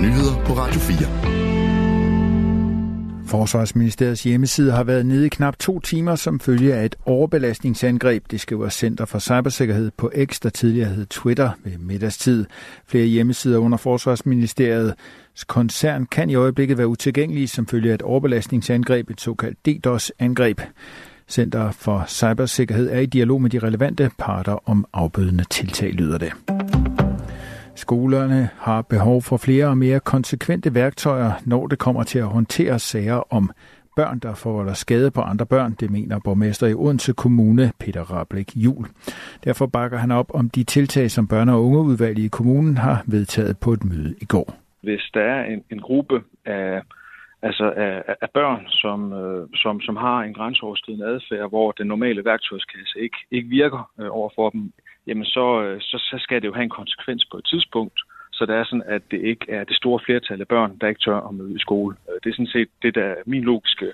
nyheder på Radio 4. Forsvarsministeriets hjemmeside har været nede i knap to timer som følge af et overbelastningsangreb, det skriver Center for Cybersikkerhed på X, der tidligere hed Twitter ved middagstid. Flere hjemmesider under Forsvarsministeriets koncern kan i øjeblikket være utilgængelige som følge af et overbelastningsangreb, et såkaldt DDoS-angreb. Center for Cybersikkerhed er i dialog med de relevante parter om afbødende tiltag, lyder det. Skolerne har behov for flere og mere konsekvente værktøjer, når det kommer til at håndtere sager om børn, der forvolder skade på andre børn, det mener borgmester i Odense Kommune, Peter Rablik Jul. Derfor bakker han op om de tiltag, som børne- og ungeudvalget i kommunen har vedtaget på et møde i går. Hvis der er en, en gruppe af, altså af, af børn, som, øh, som, som har en grænseoverskridende adfærd, hvor den normale værktøjskasse ikke, ikke virker øh, over for dem, jamen så, øh, så, så skal det jo have en konsekvens på et tidspunkt, så det er sådan, at det ikke er det store flertal af børn, der ikke tør at møde i skole. Øh, det er sådan set det, der er min logiske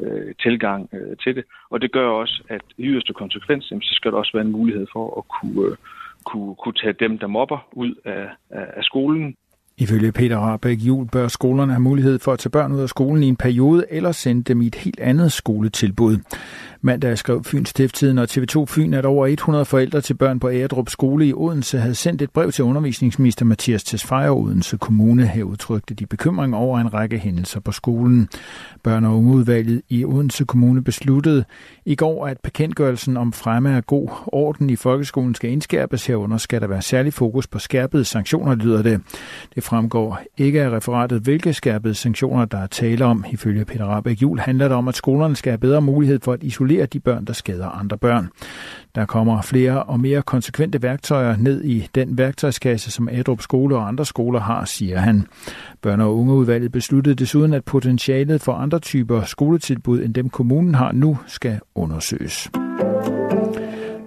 øh, tilgang øh, til det. Og det gør også, at i yderste konsekvens, jamen, så skal der også være en mulighed for at kunne, øh, kunne, kunne tage dem, der mobber, ud af, af, af skolen. Ifølge Peter Rabeck Jul bør skolerne have mulighed for at tage børn ud af skolen i en periode, eller sende dem i et helt andet skoletilbud. Mandag skrev Fyns Stifttiden og TV2 Fyn, at over 100 forældre til børn på Æredrup skole i Odense havde sendt et brev til undervisningsminister Mathias Tesfaye Odense Kommune. Her udtrykte de bekymring over en række hændelser på skolen. Børn- og ungeudvalget i Odense Kommune besluttede i går, at bekendtgørelsen om fremme af god orden i folkeskolen skal indskærpes. Herunder skal der være særlig fokus på skærpede sanktioner, lyder det. Det fremgår ikke af referatet, hvilke skærpede sanktioner der er tale om. Ifølge Peter Rabeck Jul handler det om, at skolerne skal have bedre mulighed for at isolere isolere de børn, der skader andre børn. Der kommer flere og mere konsekvente værktøjer ned i den værktøjskasse, som Adrup Skole og andre skoler har, siger han. Børn- og ungeudvalget besluttede desuden, at potentialet for andre typer skoletilbud end dem kommunen har nu skal undersøges.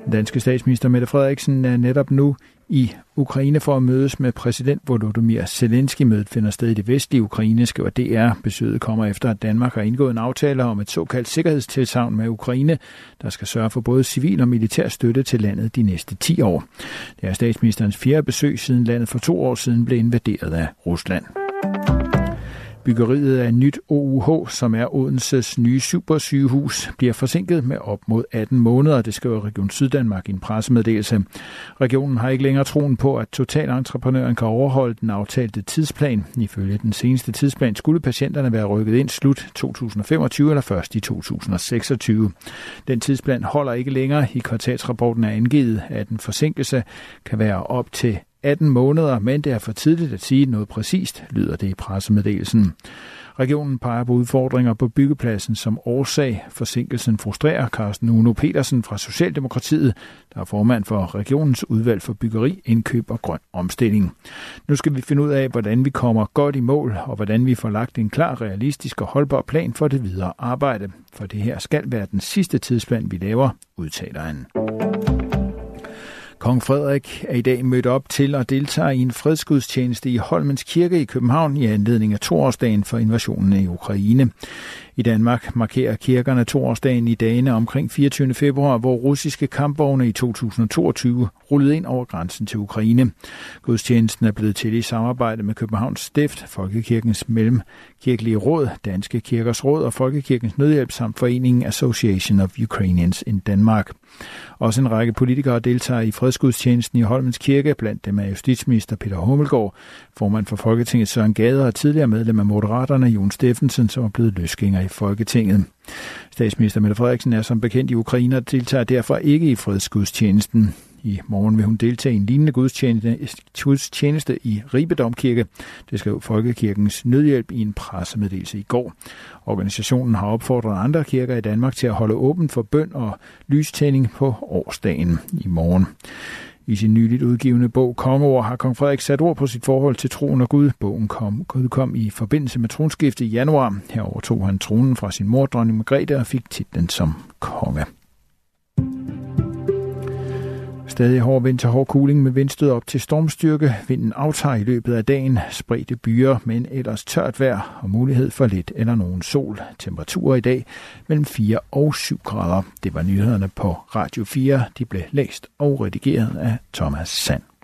Den danske statsminister Mette Frederiksen er netop nu i Ukraine for at mødes med præsident Volodymyr Zelensky. Mødet finder sted i det vestlige Ukraine, skriver DR. Besøget kommer efter, at Danmark har indgået en aftale om et såkaldt sikkerhedstilsavn med Ukraine, der skal sørge for både civil og militær støtte til landet de næste 10 år. Det er statsministerens fjerde besøg, siden landet for to år siden blev invaderet af Rusland. Byggeriet af nyt OUH, som er Odenses nye supersygehus, bliver forsinket med op mod 18 måneder, det skriver Region Syddanmark i en pressemeddelelse. Regionen har ikke længere troen på, at totalentreprenøren kan overholde den aftalte tidsplan. Ifølge den seneste tidsplan skulle patienterne være rykket ind slut 2025 eller først i 2026. Den tidsplan holder ikke længere. I kvartalsrapporten er angivet, at en forsinkelse kan være op til 18 måneder, men det er for tidligt at sige noget præcist, lyder det i pressemeddelelsen. Regionen peger på udfordringer på byggepladsen som årsag. Forsinkelsen frustrerer Carsten Uno Petersen fra Socialdemokratiet, der er formand for regionens udvalg for byggeri, indkøb og grøn omstilling. Nu skal vi finde ud af, hvordan vi kommer godt i mål, og hvordan vi får lagt en klar, realistisk og holdbar plan for det videre arbejde. For det her skal være den sidste tidsplan, vi laver, udtaler han. Kong Frederik er i dag mødt op til at deltage i en fredsgudstjeneste i Holmens Kirke i København i anledning af toårsdagen for invasionen i Ukraine. I Danmark markerer kirkerne toårsdagen i dagene omkring 24. februar, hvor russiske kampvogne i 2022 rullede ind over grænsen til Ukraine. Gudstjenesten er blevet til i samarbejde med Københavns Stift, Folkekirkens Mellemkirkelige Råd, Danske Kirkers Råd og Folkekirkens Nødhjælp samt foreningen Association of Ukrainians in Denmark. Også en række politikere deltager i fredsgudstjenesten i Holmens Kirke, blandt dem er justitsminister Peter Hummelgaard, formand for Folketinget Søren Gade og tidligere medlem af Moderaterne Jon Steffensen, som er blevet løsgænger i Folketinget. Statsminister Mette Frederiksen er som bekendt i Ukraine og deltager derfor ikke i fredsgudstjenesten. I morgen vil hun deltage i en lignende gudstjeneste i Ribe Domkirke. Det skrev Folkekirkens Nødhjælp i en pressemeddelelse i går. Organisationen har opfordret andre kirker i Danmark til at holde åbent for bøn og lystænding på årsdagen i morgen. I sin nyligt udgivende bog Kongeord har kong Frederik sat ord på sit forhold til troen og Gud. Bogen kom, Gud kom i forbindelse med tronskiftet i januar. Herover tog han tronen fra sin mor, dronning Margrethe, og fik titlen som konge. Stadig hård vind til hård kuling med vindstød op til stormstyrke. Vinden aftager i løbet af dagen. Spredte byer, men ellers tørt vejr og mulighed for lidt eller nogen sol. Temperaturer i dag mellem 4 og 7 grader. Det var nyhederne på Radio 4. De blev læst og redigeret af Thomas Sand.